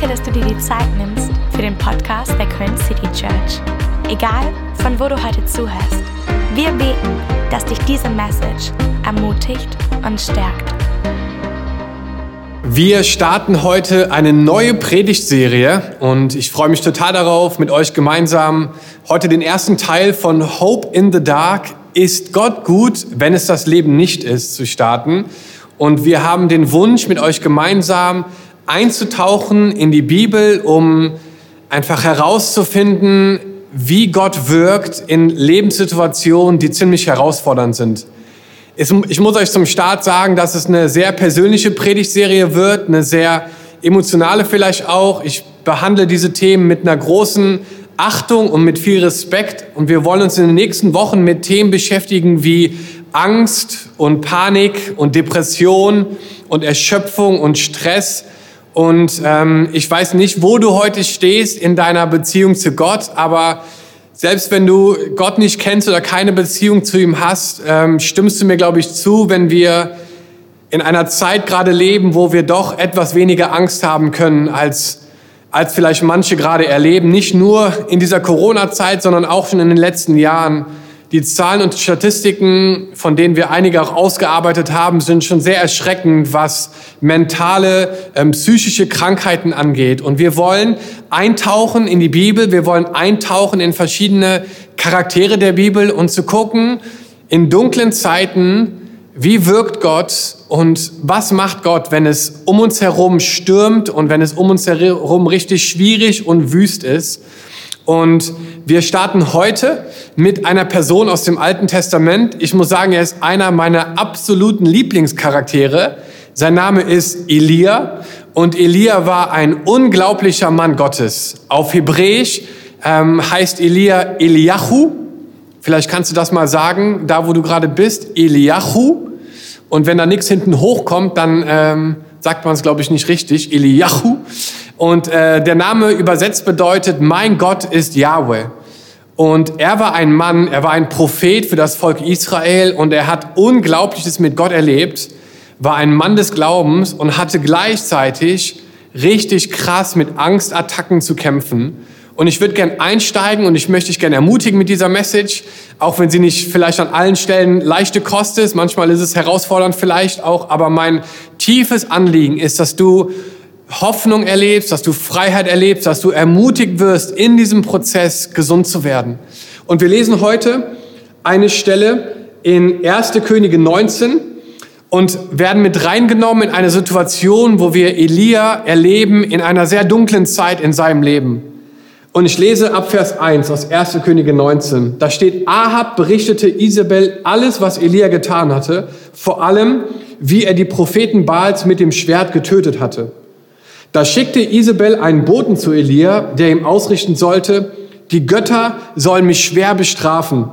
Danke, dass du dir die Zeit nimmst für den Podcast der Köln City Church. Egal, von wo du heute zuhörst, wir beten, dass dich diese Message ermutigt und stärkt. Wir starten heute eine neue Predigtserie und ich freue mich total darauf, mit euch gemeinsam heute den ersten Teil von Hope in the Dark. Ist Gott gut, wenn es das Leben nicht ist, zu starten? Und wir haben den Wunsch, mit euch gemeinsam einzutauchen in die Bibel, um einfach herauszufinden, wie Gott wirkt in Lebenssituationen, die ziemlich herausfordernd sind. Ich muss euch zum Start sagen, dass es eine sehr persönliche Predigtserie wird, eine sehr emotionale vielleicht auch. Ich behandle diese Themen mit einer großen Achtung und mit viel Respekt. Und wir wollen uns in den nächsten Wochen mit Themen beschäftigen wie Angst und Panik und Depression und Erschöpfung und Stress und ähm, ich weiß nicht, wo du heute stehst in deiner Beziehung zu Gott, aber selbst wenn du Gott nicht kennst oder keine Beziehung zu ihm hast, ähm, stimmst du mir, glaube ich, zu, wenn wir in einer Zeit gerade leben, wo wir doch etwas weniger Angst haben können, als, als vielleicht manche gerade erleben. Nicht nur in dieser Corona-Zeit, sondern auch schon in den letzten Jahren. Die Zahlen und Statistiken, von denen wir einige auch ausgearbeitet haben, sind schon sehr erschreckend, was mentale, ähm, psychische Krankheiten angeht. Und wir wollen eintauchen in die Bibel, wir wollen eintauchen in verschiedene Charaktere der Bibel und zu gucken, in dunklen Zeiten, wie wirkt Gott und was macht Gott, wenn es um uns herum stürmt und wenn es um uns herum richtig schwierig und wüst ist. Und wir starten heute mit einer Person aus dem Alten Testament. Ich muss sagen, er ist einer meiner absoluten Lieblingscharaktere. Sein Name ist Elia und Elia war ein unglaublicher Mann Gottes. Auf Hebräisch ähm, heißt Elia Eliahu. Vielleicht kannst du das mal sagen, da wo du gerade bist, Eliahu. Und wenn da nichts hinten hochkommt, dann ähm, sagt man es, glaube ich, nicht richtig, Eliahu. Und äh, der Name übersetzt bedeutet, mein Gott ist Yahweh. Und er war ein Mann, er war ein Prophet für das Volk Israel und er hat Unglaubliches mit Gott erlebt, war ein Mann des Glaubens und hatte gleichzeitig richtig krass mit Angstattacken zu kämpfen. Und ich würde gern einsteigen und ich möchte dich gerne ermutigen mit dieser Message, auch wenn sie nicht vielleicht an allen Stellen leichte Kost ist, manchmal ist es herausfordernd vielleicht auch, aber mein tiefes Anliegen ist, dass du Hoffnung erlebst, dass du Freiheit erlebst, dass du ermutigt wirst, in diesem Prozess gesund zu werden. Und wir lesen heute eine Stelle in 1. Könige 19 und werden mit reingenommen in eine Situation, wo wir Elia erleben in einer sehr dunklen Zeit in seinem Leben. Und ich lese ab Vers 1 aus 1. Könige 19. Da steht, Ahab berichtete Isabel alles, was Elia getan hatte, vor allem, wie er die Propheten Baals mit dem Schwert getötet hatte. Da schickte Isabel einen Boten zu Elia, der ihm ausrichten sollte, die Götter sollen mich schwer bestrafen,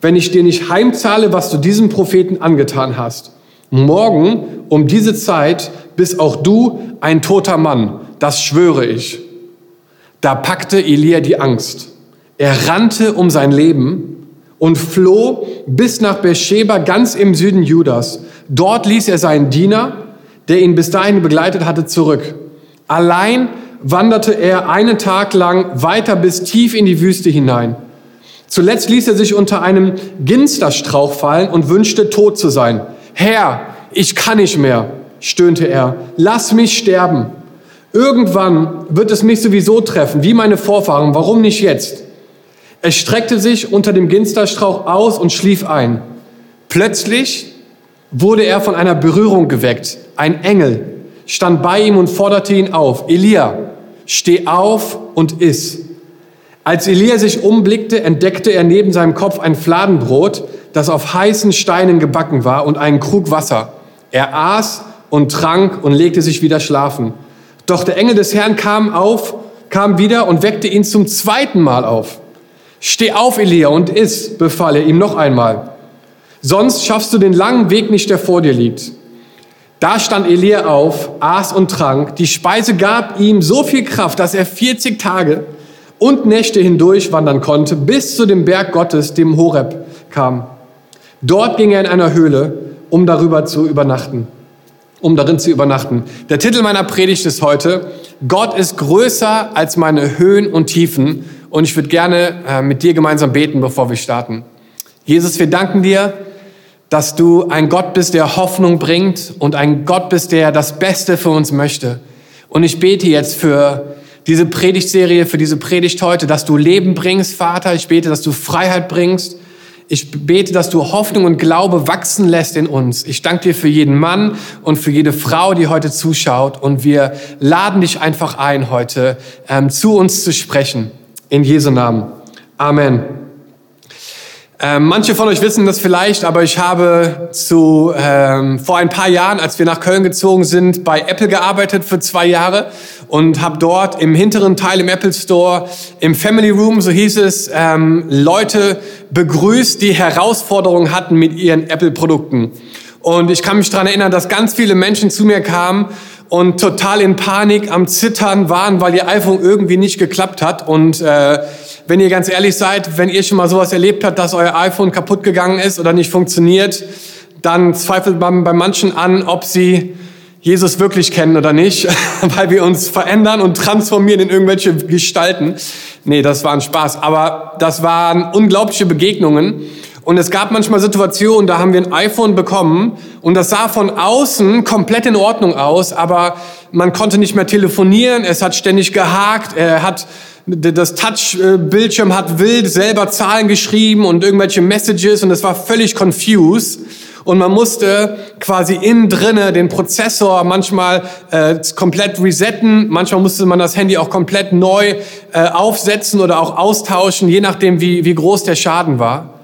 wenn ich dir nicht heimzahle, was du diesem Propheten angetan hast. Morgen um diese Zeit bist auch du ein toter Mann, das schwöre ich. Da packte Elia die Angst. Er rannte um sein Leben und floh bis nach Beersheba ganz im Süden Judas. Dort ließ er seinen Diener, der ihn bis dahin begleitet hatte, zurück. Allein wanderte er einen Tag lang weiter bis tief in die Wüste hinein. Zuletzt ließ er sich unter einem Ginsterstrauch fallen und wünschte tot zu sein. Herr, ich kann nicht mehr, stöhnte er. Lass mich sterben. Irgendwann wird es mich sowieso treffen, wie meine Vorfahren. Warum nicht jetzt? Er streckte sich unter dem Ginsterstrauch aus und schlief ein. Plötzlich wurde er von einer Berührung geweckt. Ein Engel stand bei ihm und forderte ihn auf, Elia, steh auf und iss. Als Elia sich umblickte, entdeckte er neben seinem Kopf ein Fladenbrot, das auf heißen Steinen gebacken war, und einen Krug Wasser. Er aß und trank und legte sich wieder schlafen. Doch der Engel des Herrn kam auf, kam wieder und weckte ihn zum zweiten Mal auf. Steh auf, Elia, und iss, befahl er ihm noch einmal. Sonst schaffst du den langen Weg nicht, der vor dir liegt. Da stand Elia auf, aß und trank. Die Speise gab ihm so viel Kraft, dass er 40 Tage und Nächte hindurch wandern konnte, bis zu dem Berg Gottes, dem Horeb, kam. Dort ging er in einer Höhle, um darüber zu übernachten, um darin zu übernachten. Der Titel meiner Predigt ist heute Gott ist größer als meine Höhen und Tiefen. Und ich würde gerne äh, mit dir gemeinsam beten, bevor wir starten. Jesus, wir danken dir, dass du ein Gott bist, der Hoffnung bringt und ein Gott bist, der das Beste für uns möchte. Und ich bete jetzt für diese Predigtserie, für diese Predigt heute, dass du Leben bringst, Vater. Ich bete, dass du Freiheit bringst. Ich bete, dass du Hoffnung und Glaube wachsen lässt in uns. Ich danke dir für jeden Mann und für jede Frau, die heute zuschaut. Und wir laden dich einfach ein, heute ähm, zu uns zu sprechen. In Jesu Namen. Amen. Ähm, manche von euch wissen das vielleicht, aber ich habe zu, ähm, vor ein paar Jahren, als wir nach Köln gezogen sind, bei Apple gearbeitet für zwei Jahre und habe dort im hinteren Teil im Apple Store, im Family Room, so hieß es, ähm, Leute begrüßt, die Herausforderungen hatten mit ihren Apple-Produkten. Und ich kann mich daran erinnern, dass ganz viele Menschen zu mir kamen und total in Panik am Zittern waren, weil ihr iPhone irgendwie nicht geklappt hat und äh, wenn ihr ganz ehrlich seid, wenn ihr schon mal sowas erlebt habt, dass euer iPhone kaputt gegangen ist oder nicht funktioniert, dann zweifelt man bei manchen an, ob sie Jesus wirklich kennen oder nicht, weil wir uns verändern und transformieren in irgendwelche Gestalten. Nee, das war ein Spaß. Aber das waren unglaubliche Begegnungen. Und es gab manchmal Situationen, da haben wir ein iPhone bekommen und das sah von außen komplett in Ordnung aus, aber man konnte nicht mehr telefonieren, es hat ständig gehakt, er hat das Touch-Bildschirm hat wild selber Zahlen geschrieben und irgendwelche Messages und es war völlig confused. Und man musste quasi innen drinne den Prozessor manchmal äh, komplett resetten, manchmal musste man das Handy auch komplett neu äh, aufsetzen oder auch austauschen, je nachdem, wie, wie groß der Schaden war.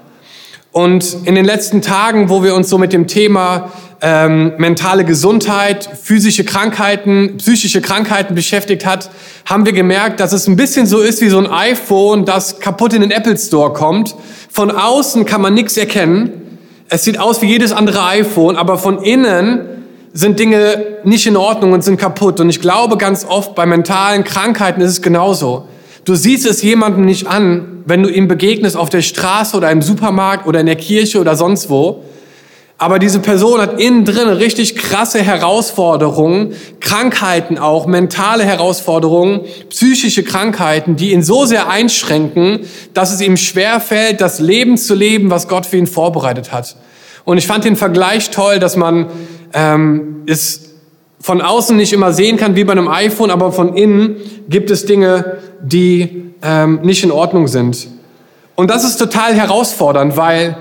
Und in den letzten Tagen, wo wir uns so mit dem Thema ähm, mentale Gesundheit, physische Krankheiten, psychische Krankheiten beschäftigt hat, haben wir gemerkt, dass es ein bisschen so ist wie so ein iPhone, das kaputt in den Apple Store kommt. Von außen kann man nichts erkennen. Es sieht aus wie jedes andere iPhone, aber von innen sind Dinge nicht in Ordnung und sind kaputt. Und ich glaube, ganz oft bei mentalen Krankheiten ist es genauso. Du siehst es jemandem nicht an, wenn du ihm begegnest auf der Straße oder im Supermarkt oder in der Kirche oder sonst wo. Aber diese Person hat innen drin richtig krasse Herausforderungen, Krankheiten auch, mentale Herausforderungen, psychische Krankheiten, die ihn so sehr einschränken, dass es ihm schwerfällt, das Leben zu leben, was Gott für ihn vorbereitet hat. Und ich fand den Vergleich toll, dass man ähm, es von außen nicht immer sehen kann wie bei einem iPhone, aber von innen gibt es Dinge, die ähm, nicht in Ordnung sind. Und das ist total herausfordernd, weil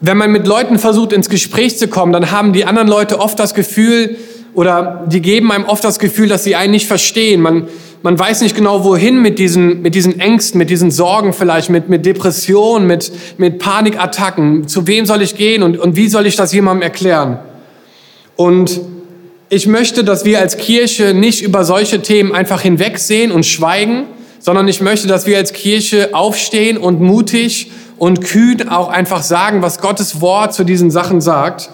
wenn man mit Leuten versucht, ins Gespräch zu kommen, dann haben die anderen Leute oft das Gefühl, oder die geben einem oft das Gefühl, dass sie einen nicht verstehen. Man, man weiß nicht genau, wohin mit diesen, mit diesen Ängsten, mit diesen Sorgen vielleicht, mit, mit Depressionen, mit, mit Panikattacken. Zu wem soll ich gehen und, und wie soll ich das jemandem erklären? Und ich möchte, dass wir als Kirche nicht über solche Themen einfach hinwegsehen und schweigen, sondern ich möchte, dass wir als Kirche aufstehen und mutig und kühn auch einfach sagen, was Gottes Wort zu diesen Sachen sagt.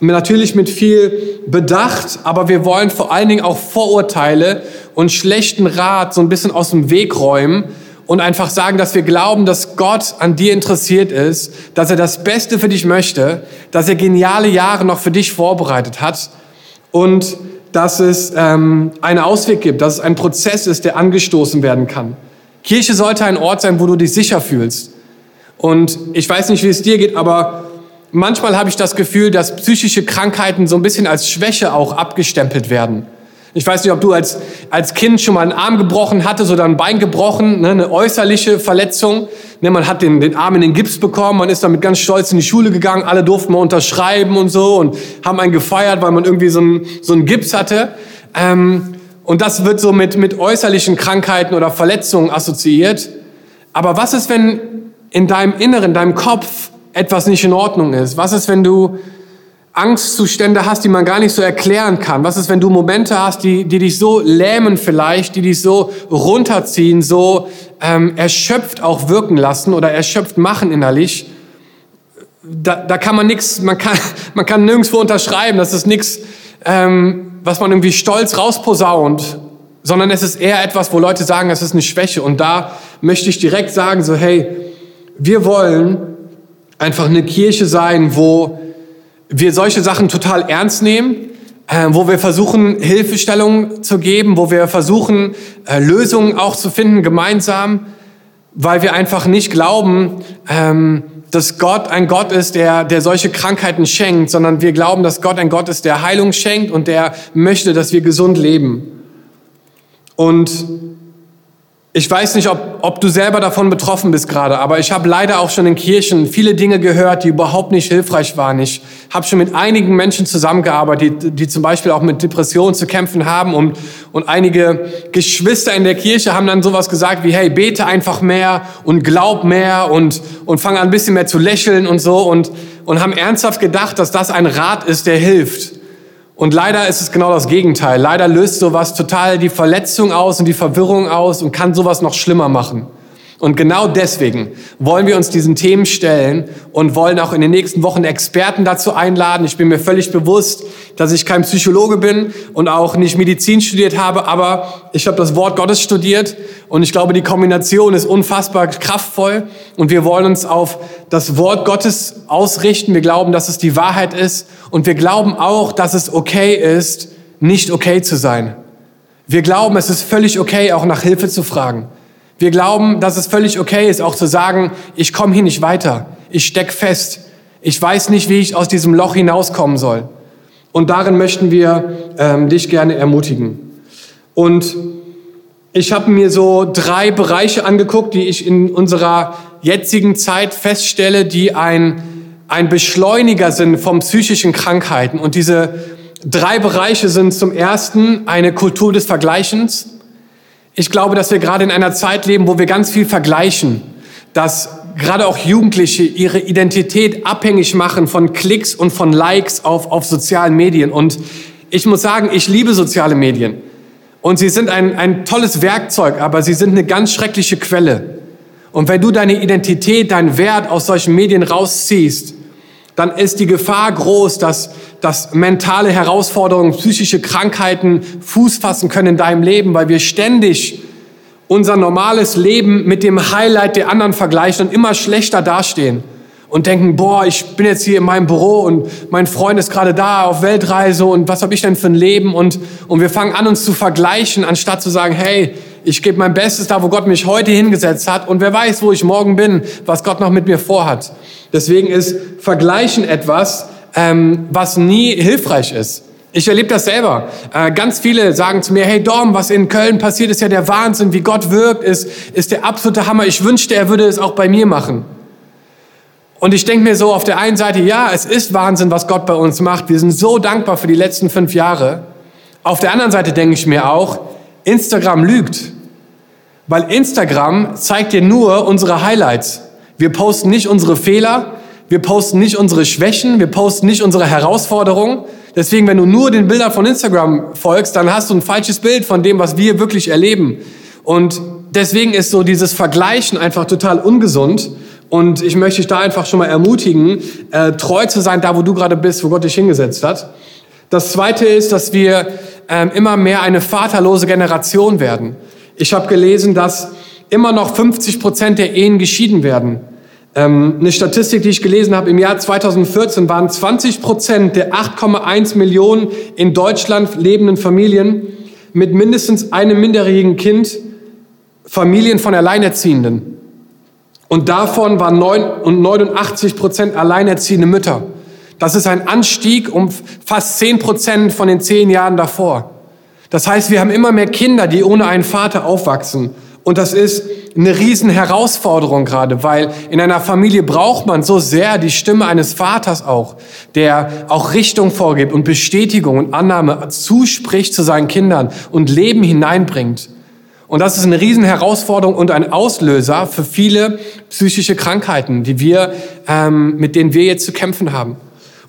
Natürlich mit viel Bedacht, aber wir wollen vor allen Dingen auch Vorurteile und schlechten Rat so ein bisschen aus dem Weg räumen und einfach sagen, dass wir glauben, dass Gott an dir interessiert ist, dass er das Beste für dich möchte, dass er geniale Jahre noch für dich vorbereitet hat und dass es ähm, einen Ausweg gibt, dass es ein Prozess ist, der angestoßen werden kann. Kirche sollte ein Ort sein, wo du dich sicher fühlst. Und ich weiß nicht, wie es dir geht, aber manchmal habe ich das Gefühl, dass psychische Krankheiten so ein bisschen als Schwäche auch abgestempelt werden. Ich weiß nicht, ob du als, als Kind schon mal einen Arm gebrochen hattest oder ein Bein gebrochen, ne, eine äußerliche Verletzung. Ne, man hat den, den Arm in den Gips bekommen, man ist damit ganz stolz in die Schule gegangen, alle durften mal unterschreiben und so und haben einen gefeiert, weil man irgendwie so einen, so einen Gips hatte. Ähm, und das wird so mit, mit äußerlichen Krankheiten oder Verletzungen assoziiert. Aber was ist, wenn in deinem Inneren, deinem Kopf etwas nicht in Ordnung ist? Was ist, wenn du Angstzustände hast, die man gar nicht so erklären kann? Was ist, wenn du Momente hast, die, die dich so lähmen vielleicht, die dich so runterziehen, so ähm, erschöpft auch wirken lassen oder erschöpft machen innerlich? Da, da kann man nichts, man kann, man kann nirgendwo unterschreiben, das ist nichts, ähm, was man irgendwie stolz rausposaunt, sondern es ist eher etwas, wo Leute sagen, es ist eine Schwäche. Und da möchte ich direkt sagen, so hey, wir wollen einfach eine Kirche sein, wo wir solche Sachen total ernst nehmen, äh, wo wir versuchen, Hilfestellung zu geben, wo wir versuchen, äh, Lösungen auch zu finden gemeinsam, weil wir einfach nicht glauben, ähm, dass Gott ein Gott ist, der, der solche Krankheiten schenkt, sondern wir glauben, dass Gott ein Gott ist, der Heilung schenkt und der möchte, dass wir gesund leben. Und ich weiß nicht, ob, ob du selber davon betroffen bist gerade, aber ich habe leider auch schon in Kirchen viele Dinge gehört, die überhaupt nicht hilfreich waren. Ich habe schon mit einigen Menschen zusammengearbeitet, die, die zum Beispiel auch mit Depressionen zu kämpfen haben und, und einige Geschwister in der Kirche haben dann sowas gesagt wie, hey, bete einfach mehr und glaub mehr und, und fang an ein bisschen mehr zu lächeln und so und, und haben ernsthaft gedacht, dass das ein Rat ist, der hilft. Und leider ist es genau das Gegenteil. Leider löst sowas total die Verletzung aus und die Verwirrung aus und kann sowas noch schlimmer machen. Und genau deswegen wollen wir uns diesen Themen stellen und wollen auch in den nächsten Wochen Experten dazu einladen. Ich bin mir völlig bewusst, dass ich kein Psychologe bin und auch nicht Medizin studiert habe, aber ich habe das Wort Gottes studiert und ich glaube, die Kombination ist unfassbar kraftvoll und wir wollen uns auf das Wort Gottes ausrichten. Wir glauben, dass es die Wahrheit ist und wir glauben auch, dass es okay ist, nicht okay zu sein. Wir glauben, es ist völlig okay, auch nach Hilfe zu fragen. Wir glauben, dass es völlig okay ist, auch zu sagen, ich komme hier nicht weiter, ich steck fest, ich weiß nicht, wie ich aus diesem Loch hinauskommen soll. Und darin möchten wir ähm, dich gerne ermutigen. Und ich habe mir so drei Bereiche angeguckt, die ich in unserer jetzigen Zeit feststelle, die ein, ein Beschleuniger sind von psychischen Krankheiten. Und diese drei Bereiche sind zum ersten eine Kultur des Vergleichens, ich glaube, dass wir gerade in einer Zeit leben, wo wir ganz viel vergleichen, dass gerade auch Jugendliche ihre Identität abhängig machen von Klicks und von Likes auf, auf sozialen Medien. Und ich muss sagen, ich liebe soziale Medien. Und sie sind ein, ein tolles Werkzeug, aber sie sind eine ganz schreckliche Quelle. Und wenn du deine Identität, deinen Wert aus solchen Medien rausziehst, dann ist die Gefahr groß, dass, dass mentale Herausforderungen, psychische Krankheiten Fuß fassen können in deinem Leben, weil wir ständig unser normales Leben mit dem Highlight der anderen vergleichen und immer schlechter dastehen und denken, boah, ich bin jetzt hier in meinem Büro und mein Freund ist gerade da auf Weltreise und was habe ich denn für ein Leben? Und, und wir fangen an, uns zu vergleichen, anstatt zu sagen, hey, ich gebe mein Bestes da, wo Gott mich heute hingesetzt hat und wer weiß, wo ich morgen bin, was Gott noch mit mir vorhat. Deswegen ist Vergleichen etwas, ähm, was nie hilfreich ist. Ich erlebe das selber. Äh, ganz viele sagen zu mir, hey Dom, was in Köln passiert, ist ja der Wahnsinn, wie Gott wirkt, ist, ist der absolute Hammer. Ich wünschte, er würde es auch bei mir machen. Und ich denke mir so auf der einen Seite, ja, es ist Wahnsinn, was Gott bei uns macht. Wir sind so dankbar für die letzten fünf Jahre. Auf der anderen Seite denke ich mir auch, Instagram lügt. Weil Instagram zeigt dir nur unsere Highlights. Wir posten nicht unsere Fehler, wir posten nicht unsere Schwächen, wir posten nicht unsere Herausforderungen. Deswegen, wenn du nur den Bildern von Instagram folgst, dann hast du ein falsches Bild von dem, was wir wirklich erleben. Und deswegen ist so dieses Vergleichen einfach total ungesund. Und ich möchte dich da einfach schon mal ermutigen, äh, treu zu sein, da wo du gerade bist, wo Gott dich hingesetzt hat. Das Zweite ist, dass wir ähm, immer mehr eine vaterlose Generation werden. Ich habe gelesen, dass immer noch 50 Prozent der Ehen geschieden werden. Ähm, eine Statistik, die ich gelesen habe, im Jahr 2014 waren 20 Prozent der 8,1 Millionen in Deutschland lebenden Familien mit mindestens einem minderjährigen Kind Familien von Alleinerziehenden. Und davon waren 89 Prozent alleinerziehende Mütter. Das ist ein Anstieg um fast 10 Prozent von den zehn Jahren davor. Das heißt, wir haben immer mehr Kinder, die ohne einen Vater aufwachsen. Und das ist eine riesen Herausforderung gerade, weil in einer Familie braucht man so sehr die Stimme eines Vaters auch, der auch Richtung vorgibt und Bestätigung und Annahme zuspricht zu seinen Kindern und Leben hineinbringt. Und das ist eine riesen Herausforderung und ein Auslöser für viele psychische Krankheiten, die wir, ähm, mit denen wir jetzt zu kämpfen haben.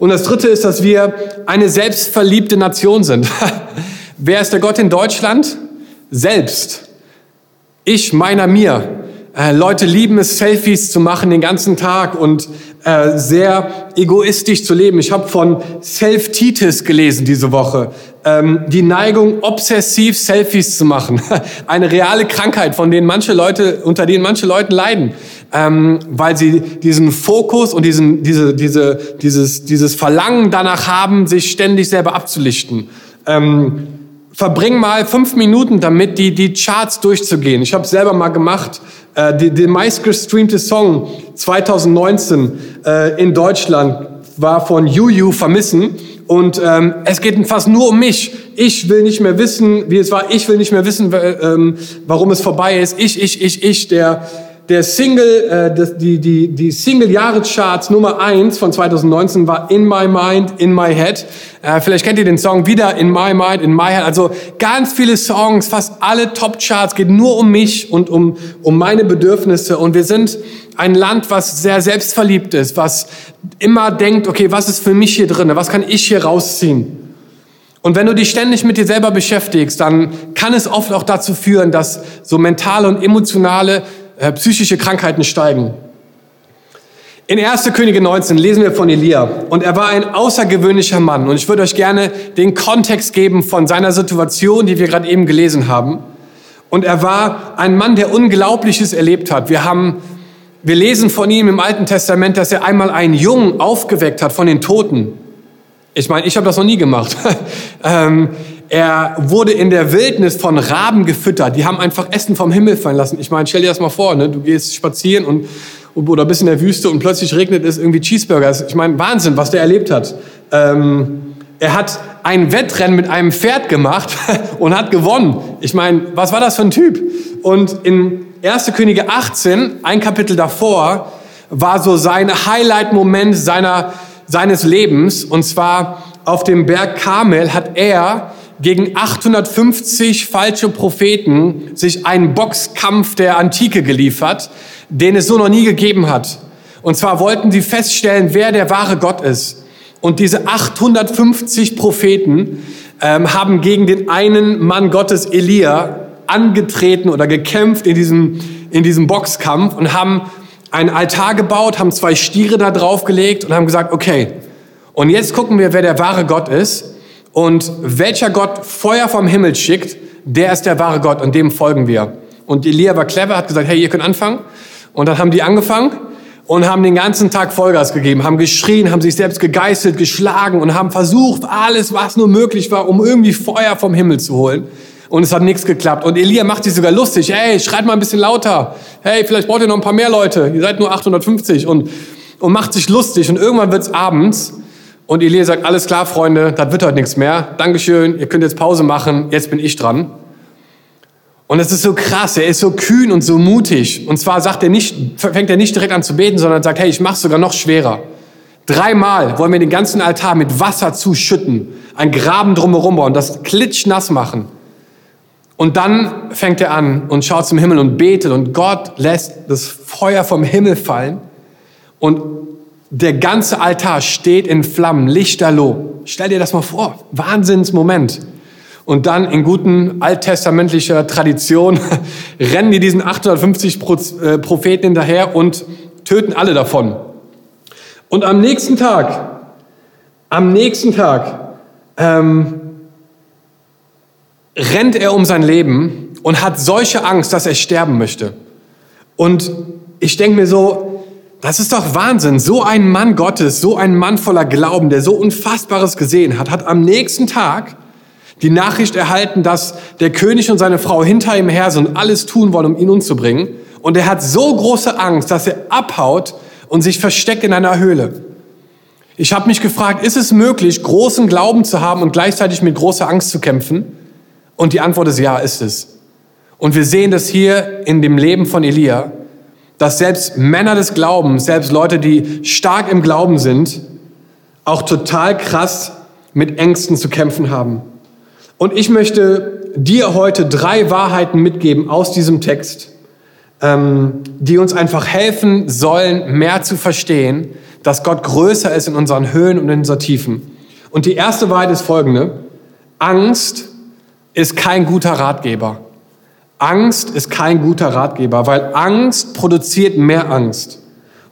Und das Dritte ist, dass wir eine selbstverliebte Nation sind. Wer ist der Gott in Deutschland? Selbst. Ich, meiner, mir. Äh, Leute lieben es, Selfies zu machen den ganzen Tag und äh, sehr egoistisch zu leben. Ich habe von Self-Titis gelesen diese Woche. Ähm, die Neigung, obsessiv Selfies zu machen. Eine reale Krankheit, von denen manche Leute, unter denen manche Leute leiden, ähm, weil sie diesen Fokus und diesen, diese, diese, dieses, dieses Verlangen danach haben, sich ständig selber abzulichten. Ähm, verbring mal fünf Minuten damit, die, die Charts durchzugehen. Ich habe selber mal gemacht. Äh, der meistgestreamte Song 2019 äh, in Deutschland war von Juju Vermissen. Und ähm, es geht fast nur um mich. Ich will nicht mehr wissen, wie es war. Ich will nicht mehr wissen, ähm, warum es vorbei ist. Ich, ich, ich, ich, der der Single, äh, das, die, die, die Single-Jahrescharts Nummer eins von 2019 war In My Mind, In My Head. Äh, vielleicht kennt ihr den Song wieder, In My Mind, In My Head. Also ganz viele Songs, fast alle Top-Charts, geht nur um mich und um, um meine Bedürfnisse. Und wir sind ein Land, was sehr selbstverliebt ist, was immer denkt, okay, was ist für mich hier drin? Was kann ich hier rausziehen? Und wenn du dich ständig mit dir selber beschäftigst, dann kann es oft auch dazu führen, dass so mentale und emotionale äh, psychische Krankheiten steigen. In 1. Könige 19 lesen wir von Elia und er war ein außergewöhnlicher Mann und ich würde euch gerne den Kontext geben von seiner Situation, die wir gerade eben gelesen haben. Und er war ein Mann, der Unglaubliches erlebt hat. Wir haben, wir lesen von ihm im Alten Testament, dass er einmal einen Jungen aufgeweckt hat von den Toten. Ich meine, ich habe das noch nie gemacht. ähm, er wurde in der Wildnis von Raben gefüttert. Die haben einfach Essen vom Himmel fallen lassen. Ich meine, stell dir das mal vor, ne? du gehst spazieren und, oder bist in der Wüste und plötzlich regnet es irgendwie Cheeseburger. Ich meine, Wahnsinn, was der erlebt hat. Ähm, er hat ein Wettrennen mit einem Pferd gemacht und hat gewonnen. Ich meine, was war das für ein Typ? Und in 1. Könige 18, ein Kapitel davor, war so sein Highlight-Moment seiner, seines Lebens. Und zwar auf dem Berg Karmel hat er gegen 850 falsche Propheten sich einen Boxkampf der Antike geliefert, den es so noch nie gegeben hat. Und zwar wollten sie feststellen, wer der wahre Gott ist. Und diese 850 Propheten ähm, haben gegen den einen Mann Gottes, Elia, angetreten oder gekämpft in diesem, in diesem Boxkampf und haben einen Altar gebaut, haben zwei Stiere da draufgelegt und haben gesagt, okay, und jetzt gucken wir, wer der wahre Gott ist. Und welcher Gott Feuer vom Himmel schickt, der ist der wahre Gott und dem folgen wir. Und Elia war clever, hat gesagt, hey, ihr könnt anfangen. Und dann haben die angefangen und haben den ganzen Tag Vollgas gegeben, haben geschrien, haben sich selbst gegeißelt, geschlagen und haben versucht, alles, was nur möglich war, um irgendwie Feuer vom Himmel zu holen. Und es hat nichts geklappt. Und Elia macht sich sogar lustig. Hey, schreit mal ein bisschen lauter. Hey, vielleicht braucht ihr noch ein paar mehr Leute. Ihr seid nur 850 und, und macht sich lustig. Und irgendwann wird's abends und Elia sagt, alles klar, Freunde, das wird heute nichts mehr. Dankeschön, ihr könnt jetzt Pause machen, jetzt bin ich dran. Und es ist so krass, er ist so kühn und so mutig. Und zwar sagt er nicht, fängt er nicht direkt an zu beten, sondern sagt, hey, ich mache sogar noch schwerer. Dreimal wollen wir den ganzen Altar mit Wasser zuschütten, ein Graben drumherum bauen, das klitschnass machen. Und dann fängt er an und schaut zum Himmel und betet und Gott lässt das Feuer vom Himmel fallen und der ganze Altar steht in Flammen, lichterloh. Stell dir das mal vor. Wahnsinnsmoment. Und dann in guten alttestamentlicher Tradition rennen die diesen 850 äh, Propheten hinterher und töten alle davon. Und am nächsten Tag, am nächsten Tag, ähm, rennt er um sein Leben und hat solche Angst, dass er sterben möchte. Und ich denke mir so, das ist doch Wahnsinn. So ein Mann Gottes, so ein Mann voller Glauben, der so Unfassbares gesehen hat, hat am nächsten Tag die Nachricht erhalten, dass der König und seine Frau hinter ihm her sind und alles tun wollen, um ihn umzubringen. Und er hat so große Angst, dass er abhaut und sich versteckt in einer Höhle. Ich habe mich gefragt, ist es möglich, großen Glauben zu haben und gleichzeitig mit großer Angst zu kämpfen? Und die Antwort ist ja, ist es. Und wir sehen das hier in dem Leben von Elia dass selbst Männer des Glaubens, selbst Leute, die stark im Glauben sind, auch total krass mit Ängsten zu kämpfen haben. Und ich möchte dir heute drei Wahrheiten mitgeben aus diesem Text, ähm, die uns einfach helfen sollen, mehr zu verstehen, dass Gott größer ist in unseren Höhen und in unseren Tiefen. Und die erste Wahrheit ist folgende. Angst ist kein guter Ratgeber. Angst ist kein guter Ratgeber, weil Angst produziert mehr Angst.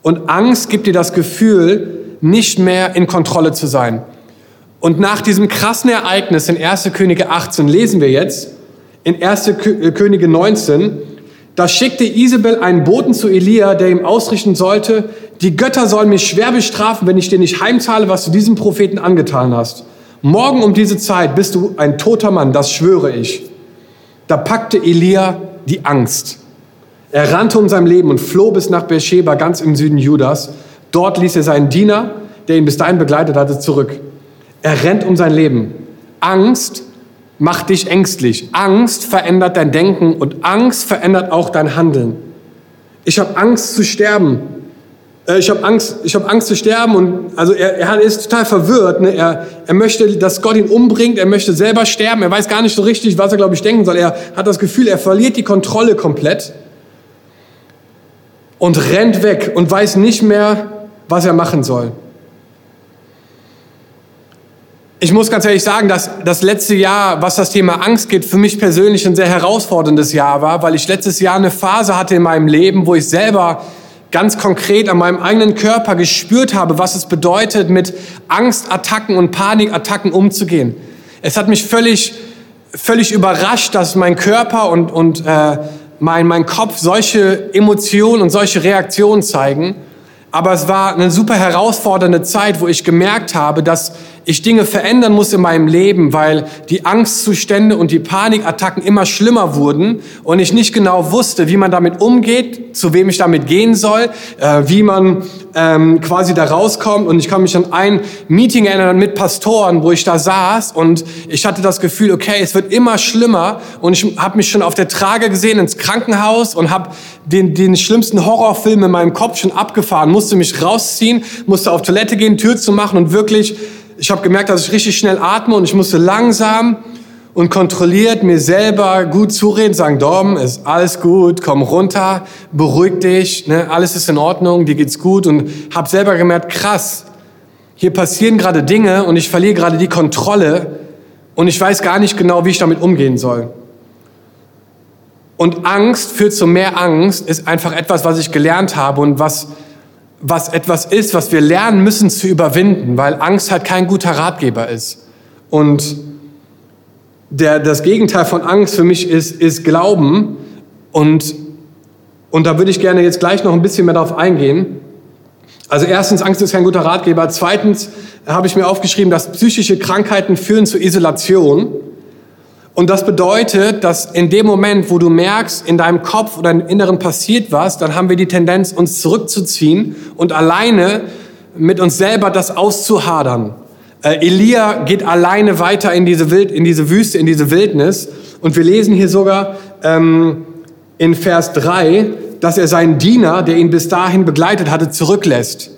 Und Angst gibt dir das Gefühl, nicht mehr in Kontrolle zu sein. Und nach diesem krassen Ereignis in 1. Könige 18 lesen wir jetzt, in 1. Äh, Könige 19, da schickte Isabel einen Boten zu Elia, der ihm ausrichten sollte, die Götter sollen mich schwer bestrafen, wenn ich dir nicht heimzahle, was du diesem Propheten angetan hast. Morgen um diese Zeit bist du ein toter Mann, das schwöre ich. Da packte Elia die Angst. Er rannte um sein Leben und floh bis nach Beersheba, ganz im Süden Judas. Dort ließ er seinen Diener, der ihn bis dahin begleitet hatte, zurück. Er rennt um sein Leben. Angst macht dich ängstlich. Angst verändert dein Denken und Angst verändert auch dein Handeln. Ich habe Angst zu sterben. Äh, ich habe Angst, ich habe Angst zu sterben und also er, er ist total verwirrt. Ne? Er, er möchte, dass Gott ihn umbringt. Er möchte selber sterben. Er weiß gar nicht so richtig, was er glaube ich denken soll. Er hat das Gefühl, er verliert die Kontrolle komplett und rennt weg und weiß nicht mehr, was er machen soll. Ich muss ganz ehrlich sagen, dass das letzte Jahr, was das Thema Angst geht, für mich persönlich ein sehr herausforderndes Jahr war, weil ich letztes Jahr eine Phase hatte in meinem Leben, wo ich selber ganz konkret an meinem eigenen Körper gespürt habe, was es bedeutet, mit Angstattacken und Panikattacken umzugehen. Es hat mich völlig, völlig überrascht, dass mein Körper und, und äh, mein, mein Kopf solche Emotionen und solche Reaktionen zeigen. Aber es war eine super herausfordernde Zeit, wo ich gemerkt habe, dass ich Dinge verändern muss in meinem Leben, weil die Angstzustände und die Panikattacken immer schlimmer wurden und ich nicht genau wusste, wie man damit umgeht, zu wem ich damit gehen soll, äh, wie man ähm, quasi da rauskommt. Und ich kann mich an ein Meeting erinnern mit Pastoren, wo ich da saß und ich hatte das Gefühl, okay, es wird immer schlimmer und ich habe mich schon auf der Trage gesehen ins Krankenhaus und habe den, den schlimmsten Horrorfilm in meinem Kopf schon abgefahren, musste mich rausziehen, musste auf Toilette gehen, Tür zu machen und wirklich ich habe gemerkt, dass ich richtig schnell atme und ich musste langsam und kontrolliert mir selber gut zureden, sagen, Dom, ist alles gut, komm runter, beruhig dich, ne, alles ist in Ordnung, dir geht's gut und habe selber gemerkt, krass, hier passieren gerade Dinge und ich verliere gerade die Kontrolle und ich weiß gar nicht genau, wie ich damit umgehen soll. Und Angst führt zu mehr Angst, ist einfach etwas, was ich gelernt habe und was was etwas ist, was wir lernen müssen zu überwinden, weil Angst halt kein guter Ratgeber ist. Und der, das Gegenteil von Angst für mich ist, ist Glauben. Und, und da würde ich gerne jetzt gleich noch ein bisschen mehr darauf eingehen. Also erstens, Angst ist kein guter Ratgeber. Zweitens habe ich mir aufgeschrieben, dass psychische Krankheiten führen zu Isolation. Und das bedeutet, dass in dem Moment, wo du merkst, in deinem Kopf oder im Inneren passiert was, dann haben wir die Tendenz, uns zurückzuziehen und alleine mit uns selber das auszuhadern. Äh, Elia geht alleine weiter in diese, Wild, in diese Wüste, in diese Wildnis. Und wir lesen hier sogar ähm, in Vers 3, dass er seinen Diener, der ihn bis dahin begleitet hatte, zurücklässt.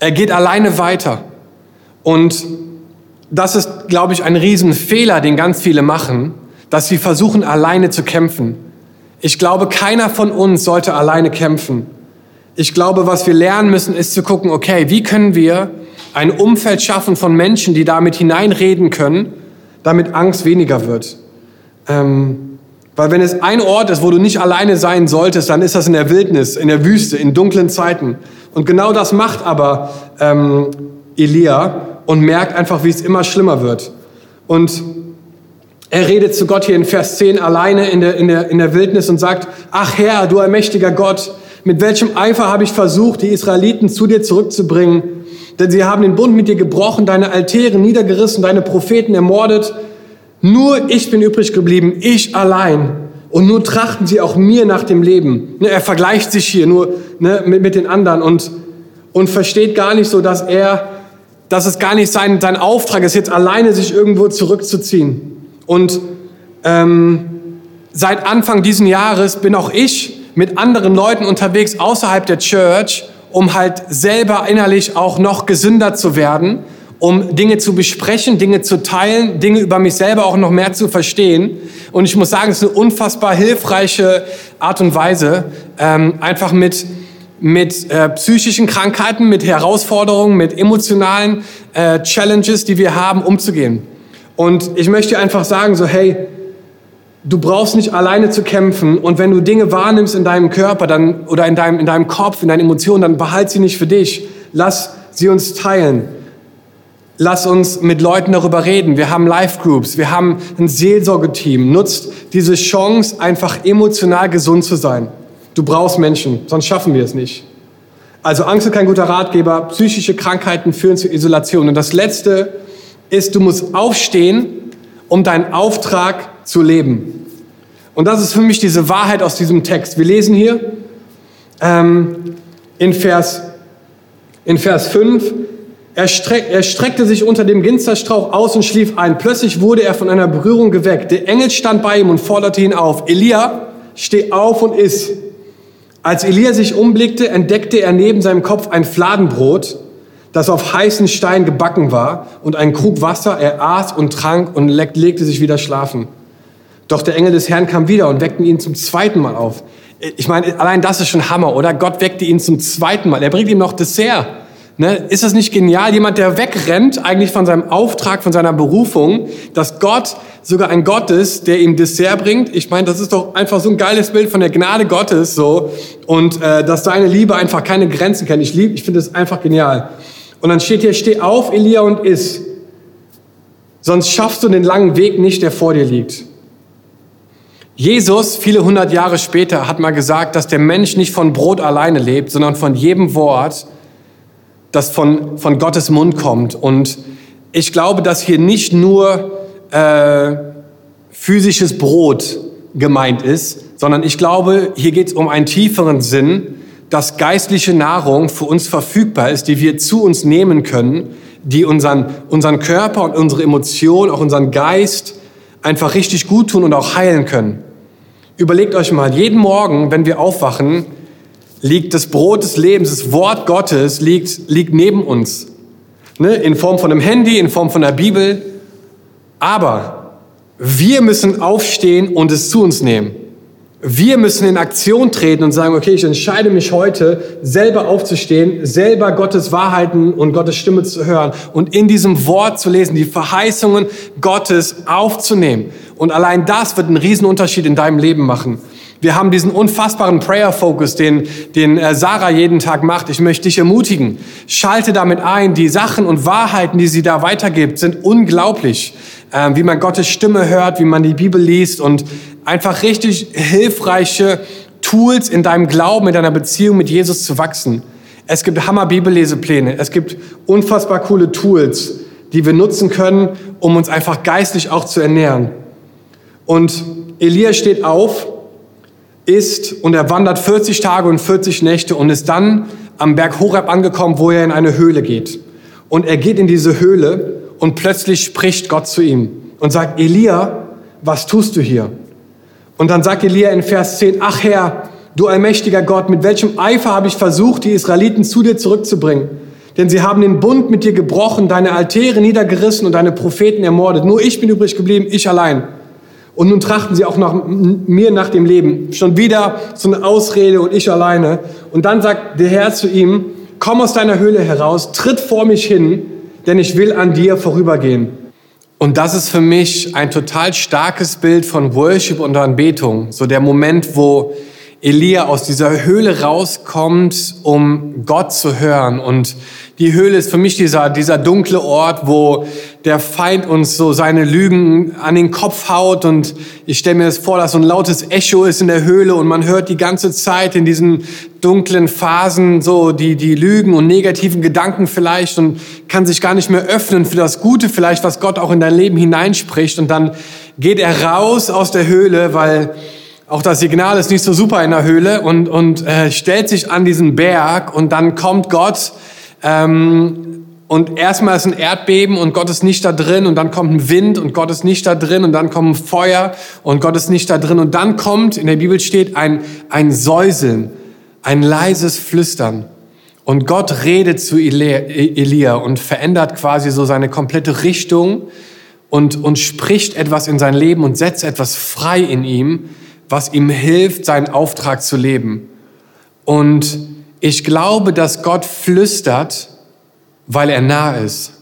Er geht alleine weiter. Und das ist, glaube ich, ein Riesenfehler, den ganz viele machen, dass sie versuchen, alleine zu kämpfen. Ich glaube, keiner von uns sollte alleine kämpfen. Ich glaube, was wir lernen müssen, ist zu gucken, okay, wie können wir ein Umfeld schaffen von Menschen, die damit hineinreden können, damit Angst weniger wird. Ähm, weil wenn es ein Ort ist, wo du nicht alleine sein solltest, dann ist das in der Wildnis, in der Wüste, in dunklen Zeiten. Und genau das macht aber ähm, Elia und merkt einfach, wie es immer schlimmer wird. Und er redet zu Gott hier in Vers 10 alleine in der, in der, in der Wildnis und sagt, ach Herr, du allmächtiger Gott, mit welchem Eifer habe ich versucht, die Israeliten zu dir zurückzubringen? Denn sie haben den Bund mit dir gebrochen, deine Altäre niedergerissen, deine Propheten ermordet. Nur ich bin übrig geblieben, ich allein. Und nur trachten sie auch mir nach dem Leben. Ne, er vergleicht sich hier nur ne, mit, mit den anderen und, und versteht gar nicht so, dass er dass es gar nicht sein, sein Auftrag ist, jetzt alleine sich irgendwo zurückzuziehen. Und ähm, seit Anfang diesen Jahres bin auch ich mit anderen Leuten unterwegs außerhalb der Church, um halt selber innerlich auch noch gesünder zu werden, um Dinge zu besprechen, Dinge zu teilen, Dinge über mich selber auch noch mehr zu verstehen. Und ich muss sagen, es ist eine unfassbar hilfreiche Art und Weise, ähm, einfach mit mit äh, psychischen Krankheiten, mit Herausforderungen, mit emotionalen äh, Challenges, die wir haben, umzugehen. Und ich möchte einfach sagen, so hey, Du brauchst nicht alleine zu kämpfen und wenn du Dinge wahrnimmst in deinem Körper dann, oder in deinem, in deinem Kopf, in deinen Emotionen, dann behalt sie nicht für dich. Lass sie uns teilen. Lass uns mit Leuten darüber reden. Wir haben Live-Groups, wir haben ein Seelsorgeteam. Nutzt diese Chance, einfach emotional gesund zu sein. Du brauchst Menschen, sonst schaffen wir es nicht. Also Angst ist kein guter Ratgeber. Psychische Krankheiten führen zu Isolation. Und das Letzte ist, du musst aufstehen, um deinen Auftrag zu leben. Und das ist für mich diese Wahrheit aus diesem Text. Wir lesen hier ähm, in, Vers, in Vers 5, er, streck, er streckte sich unter dem Ginsterstrauch aus und schlief ein. Plötzlich wurde er von einer Berührung geweckt. Der Engel stand bei ihm und forderte ihn auf. Elia, steh auf und iss. Als Elia sich umblickte, entdeckte er neben seinem Kopf ein Fladenbrot, das auf heißen Stein gebacken war, und einen Krug Wasser. Er aß und trank und legte sich wieder schlafen. Doch der Engel des Herrn kam wieder und weckte ihn zum zweiten Mal auf. Ich meine, allein das ist schon Hammer, oder? Gott weckte ihn zum zweiten Mal. Er bringt ihm noch Dessert. Ne? Ist das nicht genial? Jemand, der wegrennt eigentlich von seinem Auftrag, von seiner Berufung, dass Gott sogar ein Gott ist, der ihm Dessert bringt. Ich meine, das ist doch einfach so ein geiles Bild von der Gnade Gottes so und äh, dass seine Liebe einfach keine Grenzen kennt. Ich liebe, ich finde es einfach genial. Und dann steht hier: Steh auf, Elia, und iss. Sonst schaffst du den langen Weg nicht, der vor dir liegt. Jesus, viele hundert Jahre später, hat mal gesagt, dass der Mensch nicht von Brot alleine lebt, sondern von jedem Wort, das von, von Gottes Mund kommt. Und ich glaube, dass hier nicht nur äh, physisches Brot gemeint ist, sondern ich glaube, hier geht es um einen tieferen Sinn, dass geistliche Nahrung für uns verfügbar ist, die wir zu uns nehmen können, die unseren, unseren Körper und unsere Emotionen, auch unseren Geist einfach richtig gut tun und auch heilen können. Überlegt euch mal, jeden Morgen, wenn wir aufwachen, liegt das Brot des Lebens, das Wort Gottes liegt, liegt neben uns. Ne? In Form von einem Handy, in Form von der Bibel. Aber wir müssen aufstehen und es zu uns nehmen. Wir müssen in Aktion treten und sagen, okay, ich entscheide mich heute, selber aufzustehen, selber Gottes Wahrheiten und Gottes Stimme zu hören und in diesem Wort zu lesen, die Verheißungen Gottes aufzunehmen. Und allein das wird einen Riesenunterschied in deinem Leben machen. Wir haben diesen unfassbaren Prayer Focus, den, den äh, Sarah jeden Tag macht. Ich möchte dich ermutigen. Schalte damit ein. Die Sachen und Wahrheiten, die sie da weitergibt, sind unglaublich. Ähm, wie man Gottes Stimme hört, wie man die Bibel liest und einfach richtig hilfreiche Tools in deinem Glauben, in deiner Beziehung mit Jesus zu wachsen. Es gibt Hammer Bibellesepläne. Es gibt unfassbar coole Tools, die wir nutzen können, um uns einfach geistlich auch zu ernähren. Und Elia steht auf ist und er wandert 40 Tage und 40 Nächte und ist dann am Berg Horeb angekommen, wo er in eine Höhle geht. Und er geht in diese Höhle und plötzlich spricht Gott zu ihm und sagt, Elia, was tust du hier? Und dann sagt Elia in Vers 10, ach Herr, du allmächtiger Gott, mit welchem Eifer habe ich versucht, die Israeliten zu dir zurückzubringen? Denn sie haben den Bund mit dir gebrochen, deine Altäre niedergerissen und deine Propheten ermordet. Nur ich bin übrig geblieben, ich allein. Und nun trachten sie auch nach mir nach dem Leben. Schon wieder so eine Ausrede und ich alleine. Und dann sagt der Herr zu ihm, komm aus deiner Höhle heraus, tritt vor mich hin, denn ich will an dir vorübergehen. Und das ist für mich ein total starkes Bild von Worship und Anbetung. So der Moment, wo Elia aus dieser Höhle rauskommt, um Gott zu hören. Und die Höhle ist für mich dieser, dieser dunkle Ort, wo der Feind uns so seine Lügen an den Kopf haut. Und ich stelle mir das vor, dass so ein lautes Echo ist in der Höhle und man hört die ganze Zeit in diesen dunklen Phasen so die, die Lügen und negativen Gedanken vielleicht und kann sich gar nicht mehr öffnen für das Gute vielleicht, was Gott auch in dein Leben hineinspricht. Und dann geht er raus aus der Höhle, weil auch das Signal ist nicht so super in der Höhle und, und äh, stellt sich an diesen Berg und dann kommt Gott ähm, und erstmal ist ein Erdbeben und Gott ist nicht da drin und dann kommt ein Wind und Gott ist nicht da drin und dann kommt ein Feuer und Gott ist nicht da drin und dann kommt, in der Bibel steht, ein, ein Säuseln, ein leises Flüstern. Und Gott redet zu Elia und verändert quasi so seine komplette Richtung und, und spricht etwas in sein Leben und setzt etwas frei in ihm, was ihm hilft, seinen Auftrag zu leben. Und ich glaube, dass Gott flüstert, weil er nah ist.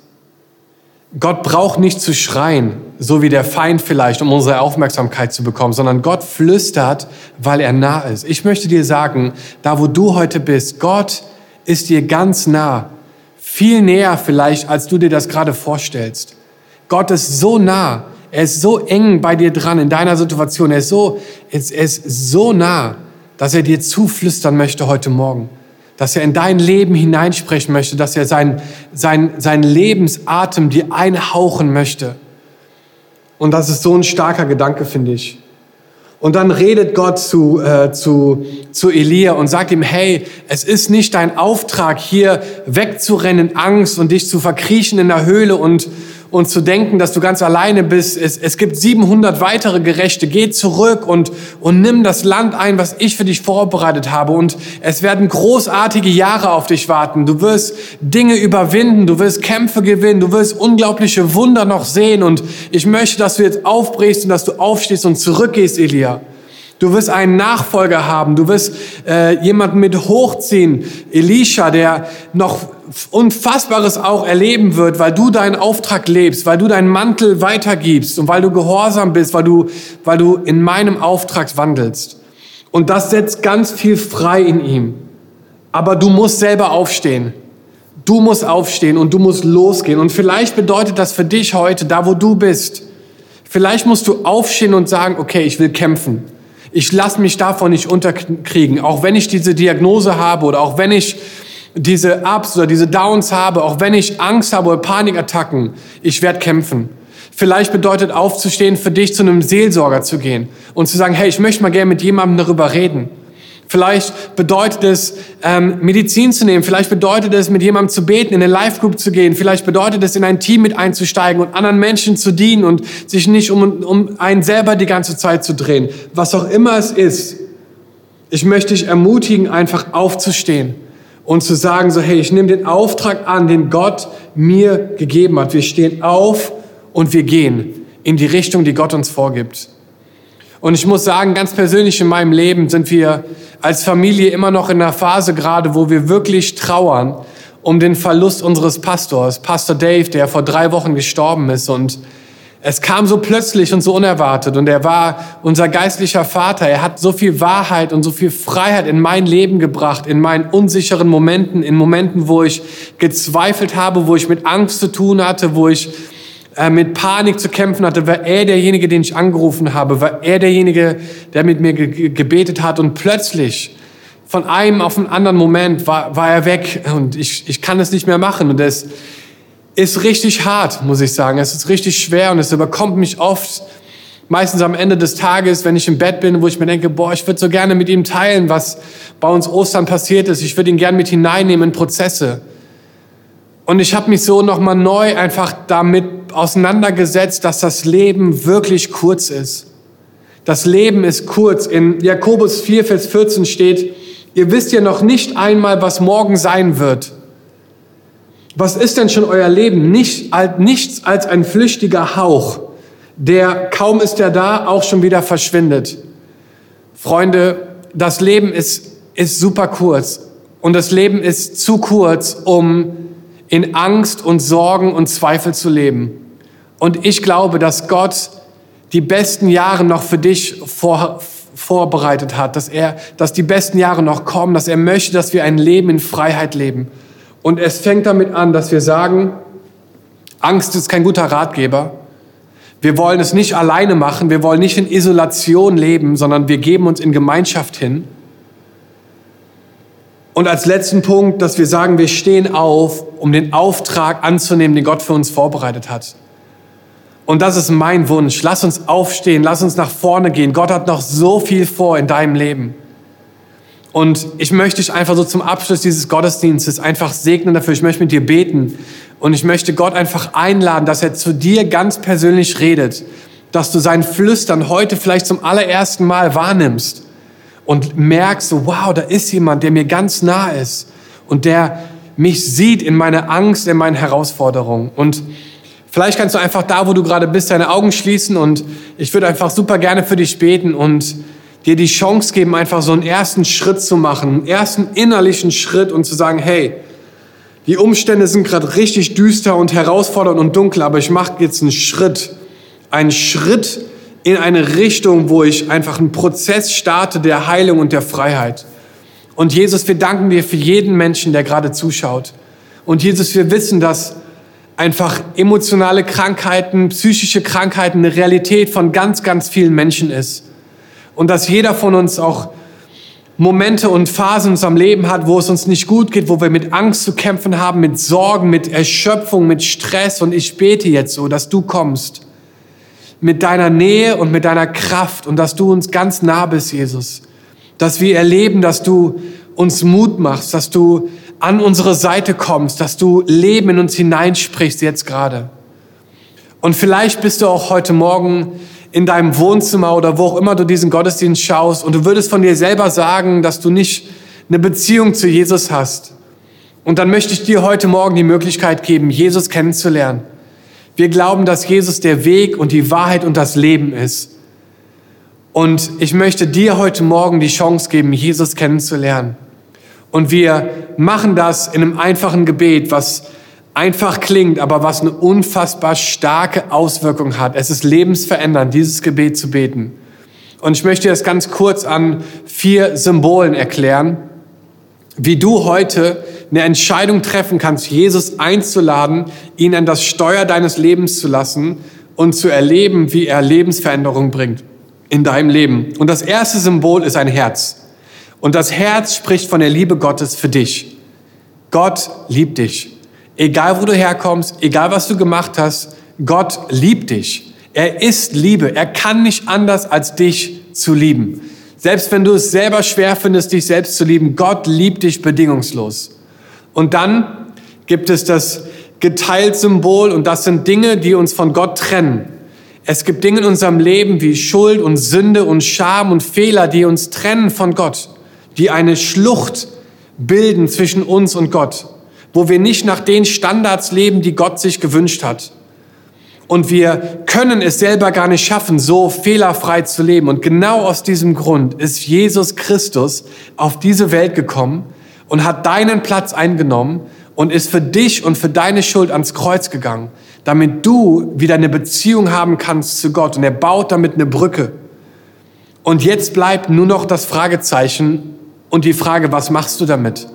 Gott braucht nicht zu schreien. so wie der Feind vielleicht, um unsere Aufmerksamkeit zu bekommen, sondern Gott flüstert, weil er nah ist. Ich möchte dir sagen, da wo du heute bist, Gott ist dir ganz nah, viel näher vielleicht, als du dir das gerade vorstellst. Gott ist so nah, er ist so eng bei dir dran in deiner Situation, er ist so, er ist so nah, dass er dir zuflüstern möchte heute Morgen dass er in dein Leben hineinsprechen möchte, dass er sein, sein, sein Lebensatem dir einhauchen möchte. Und das ist so ein starker Gedanke, finde ich. Und dann redet Gott zu, äh, zu, zu Elia und sagt ihm, hey, es ist nicht dein Auftrag, hier wegzurennen, Angst und dich zu verkriechen in der Höhle und, und zu denken, dass du ganz alleine bist. Es, es gibt 700 weitere Gerechte. Geh zurück und, und nimm das Land ein, was ich für dich vorbereitet habe. Und es werden großartige Jahre auf dich warten. Du wirst Dinge überwinden, du wirst Kämpfe gewinnen, du wirst unglaubliche Wunder noch sehen. Und ich möchte, dass du jetzt aufbrichst und dass du aufstehst und zurückgehst, Elia. Du wirst einen Nachfolger haben. Du wirst äh, jemanden mit hochziehen, Elisha, der noch Unfassbares auch erleben wird, weil du deinen Auftrag lebst, weil du deinen Mantel weitergibst und weil du gehorsam bist, weil du, weil du in meinem Auftrag wandelst. Und das setzt ganz viel frei in ihm. Aber du musst selber aufstehen. Du musst aufstehen und du musst losgehen. Und vielleicht bedeutet das für dich heute, da wo du bist, vielleicht musst du aufstehen und sagen, okay, ich will kämpfen. Ich lasse mich davon nicht unterkriegen, auch wenn ich diese Diagnose habe oder auch wenn ich diese Ups oder diese Downs habe, auch wenn ich Angst habe oder Panikattacken, ich werde kämpfen. Vielleicht bedeutet aufzustehen, für dich zu einem Seelsorger zu gehen und zu sagen, hey, ich möchte mal gerne mit jemandem darüber reden. Vielleicht bedeutet es, ähm, Medizin zu nehmen. Vielleicht bedeutet es, mit jemandem zu beten, in eine Live-Group zu gehen. Vielleicht bedeutet es, in ein Team mit einzusteigen und anderen Menschen zu dienen und sich nicht um, um einen selber die ganze Zeit zu drehen. Was auch immer es ist. Ich möchte dich ermutigen, einfach aufzustehen und zu sagen, so, hey, ich nehme den Auftrag an, den Gott mir gegeben hat. Wir stehen auf und wir gehen in die Richtung, die Gott uns vorgibt. Und ich muss sagen, ganz persönlich in meinem Leben sind wir als Familie immer noch in einer Phase gerade, wo wir wirklich trauern um den Verlust unseres Pastors, Pastor Dave, der vor drei Wochen gestorben ist. Und es kam so plötzlich und so unerwartet und er war unser geistlicher Vater. Er hat so viel Wahrheit und so viel Freiheit in mein Leben gebracht, in meinen unsicheren Momenten, in Momenten, wo ich gezweifelt habe, wo ich mit Angst zu tun hatte, wo ich äh, mit Panik zu kämpfen hatte, war er derjenige, den ich angerufen habe, war er derjenige, der mit mir ge gebetet hat und plötzlich von einem auf einen anderen Moment war, war er weg und ich, ich kann es nicht mehr machen und es ist richtig hart, muss ich sagen. Es ist richtig schwer und es überkommt mich oft, meistens am Ende des Tages, wenn ich im Bett bin, wo ich mir denke, boah, ich würde so gerne mit ihm teilen, was bei uns Ostern passiert ist. Ich würde ihn gerne mit hineinnehmen in Prozesse. Und ich habe mich so nochmal neu einfach damit auseinandergesetzt, dass das Leben wirklich kurz ist. Das Leben ist kurz. In Jakobus 4, Vers 14 steht, ihr wisst ja noch nicht einmal, was morgen sein wird. Was ist denn schon euer Leben? Nicht, nichts als ein flüchtiger Hauch, der kaum ist er da, auch schon wieder verschwindet. Freunde, das Leben ist, ist super kurz und das Leben ist zu kurz, um in Angst und Sorgen und Zweifel zu leben. Und ich glaube, dass Gott die besten Jahre noch für dich vor, vorbereitet hat, dass er, dass die besten Jahre noch kommen, dass er möchte, dass wir ein Leben in Freiheit leben. Und es fängt damit an, dass wir sagen, Angst ist kein guter Ratgeber. Wir wollen es nicht alleine machen, wir wollen nicht in Isolation leben, sondern wir geben uns in Gemeinschaft hin. Und als letzten Punkt, dass wir sagen, wir stehen auf, um den Auftrag anzunehmen, den Gott für uns vorbereitet hat. Und das ist mein Wunsch. Lass uns aufstehen, lass uns nach vorne gehen. Gott hat noch so viel vor in deinem Leben. Und ich möchte dich einfach so zum Abschluss dieses Gottesdienstes einfach segnen dafür. Ich möchte mit dir beten. Und ich möchte Gott einfach einladen, dass er zu dir ganz persönlich redet. Dass du sein Flüstern heute vielleicht zum allerersten Mal wahrnimmst. Und merkst, so, wow, da ist jemand, der mir ganz nah ist. Und der mich sieht in meiner Angst, in meinen Herausforderungen. Und vielleicht kannst du einfach da, wo du gerade bist, deine Augen schließen. Und ich würde einfach super gerne für dich beten und dir die Chance geben, einfach so einen ersten Schritt zu machen, einen ersten innerlichen Schritt und zu sagen, hey, die Umstände sind gerade richtig düster und herausfordernd und dunkel, aber ich mache jetzt einen Schritt, ein Schritt in eine Richtung, wo ich einfach einen Prozess starte der Heilung und der Freiheit. Und Jesus, wir danken dir für jeden Menschen, der gerade zuschaut. Und Jesus, wir wissen, dass einfach emotionale Krankheiten, psychische Krankheiten eine Realität von ganz, ganz vielen Menschen ist. Und dass jeder von uns auch Momente und Phasen in unserem Leben hat, wo es uns nicht gut geht, wo wir mit Angst zu kämpfen haben, mit Sorgen, mit Erschöpfung, mit Stress. Und ich bete jetzt so, dass du kommst mit deiner Nähe und mit deiner Kraft und dass du uns ganz nah bist, Jesus. Dass wir erleben, dass du uns Mut machst, dass du an unsere Seite kommst, dass du Leben in uns hineinsprichst jetzt gerade. Und vielleicht bist du auch heute Morgen in deinem Wohnzimmer oder wo auch immer du diesen Gottesdienst schaust und du würdest von dir selber sagen, dass du nicht eine Beziehung zu Jesus hast. Und dann möchte ich dir heute Morgen die Möglichkeit geben, Jesus kennenzulernen. Wir glauben, dass Jesus der Weg und die Wahrheit und das Leben ist. Und ich möchte dir heute Morgen die Chance geben, Jesus kennenzulernen. Und wir machen das in einem einfachen Gebet, was einfach klingt, aber was eine unfassbar starke Auswirkung hat. Es ist lebensverändernd, dieses Gebet zu beten. Und ich möchte das ganz kurz an vier Symbolen erklären, wie du heute eine Entscheidung treffen kannst, Jesus einzuladen, ihn an das Steuer deines Lebens zu lassen und zu erleben, wie er Lebensveränderung bringt in deinem Leben. Und das erste Symbol ist ein Herz. Und das Herz spricht von der Liebe Gottes für dich. Gott liebt dich. Egal wo du herkommst, egal was du gemacht hast, Gott liebt dich. Er ist Liebe. Er kann nicht anders als dich zu lieben. Selbst wenn du es selber schwer findest, dich selbst zu lieben, Gott liebt dich bedingungslos. Und dann gibt es das Geteilt-Symbol und das sind Dinge, die uns von Gott trennen. Es gibt Dinge in unserem Leben wie Schuld und Sünde und Scham und Fehler, die uns trennen von Gott die eine Schlucht bilden zwischen uns und Gott, wo wir nicht nach den Standards leben, die Gott sich gewünscht hat. Und wir können es selber gar nicht schaffen, so fehlerfrei zu leben. Und genau aus diesem Grund ist Jesus Christus auf diese Welt gekommen und hat deinen Platz eingenommen und ist für dich und für deine Schuld ans Kreuz gegangen, damit du wieder eine Beziehung haben kannst zu Gott. Und er baut damit eine Brücke. Und jetzt bleibt nur noch das Fragezeichen, und die Frage, was machst du damit?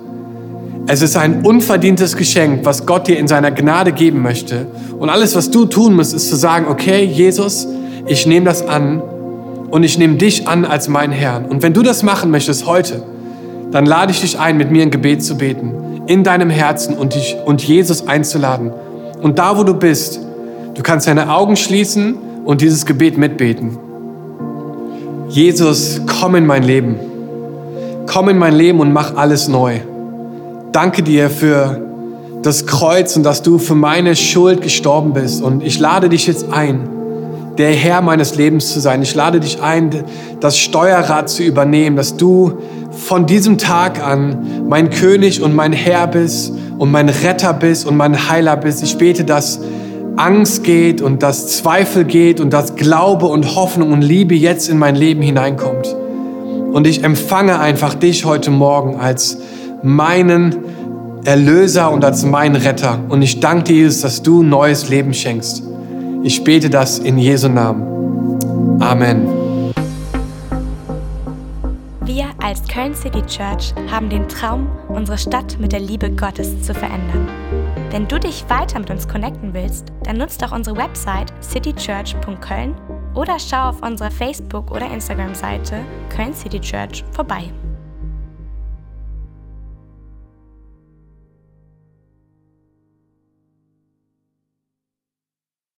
Es ist ein unverdientes Geschenk, was Gott dir in seiner Gnade geben möchte. Und alles, was du tun musst, ist zu sagen, okay, Jesus, ich nehme das an und ich nehme dich an als mein Herrn. Und wenn du das machen möchtest heute, dann lade ich dich ein, mit mir ein Gebet zu beten, in deinem Herzen und, dich, und Jesus einzuladen. Und da, wo du bist, du kannst deine Augen schließen und dieses Gebet mitbeten. Jesus, komm in mein Leben komm in mein Leben und mach alles neu. Danke dir für das Kreuz und dass du für meine Schuld gestorben bist. Und ich lade dich jetzt ein, der Herr meines Lebens zu sein. Ich lade dich ein, das Steuerrad zu übernehmen, dass du von diesem Tag an mein König und mein Herr bist und mein Retter bist und mein Heiler bist. Ich bete, dass Angst geht und dass Zweifel geht und dass Glaube und Hoffnung und Liebe jetzt in mein Leben hineinkommt. Und ich empfange einfach dich heute Morgen als meinen Erlöser und als meinen Retter. Und ich danke dir, Jesus, dass du neues Leben schenkst. Ich bete das in Jesu Namen. Amen. Wir als Köln City Church haben den Traum, unsere Stadt mit der Liebe Gottes zu verändern. Wenn du dich weiter mit uns connecten willst, dann nutzt doch unsere Website citychurch.köln oder schau auf unserer Facebook- oder Instagram-Seite Köln City Church vorbei.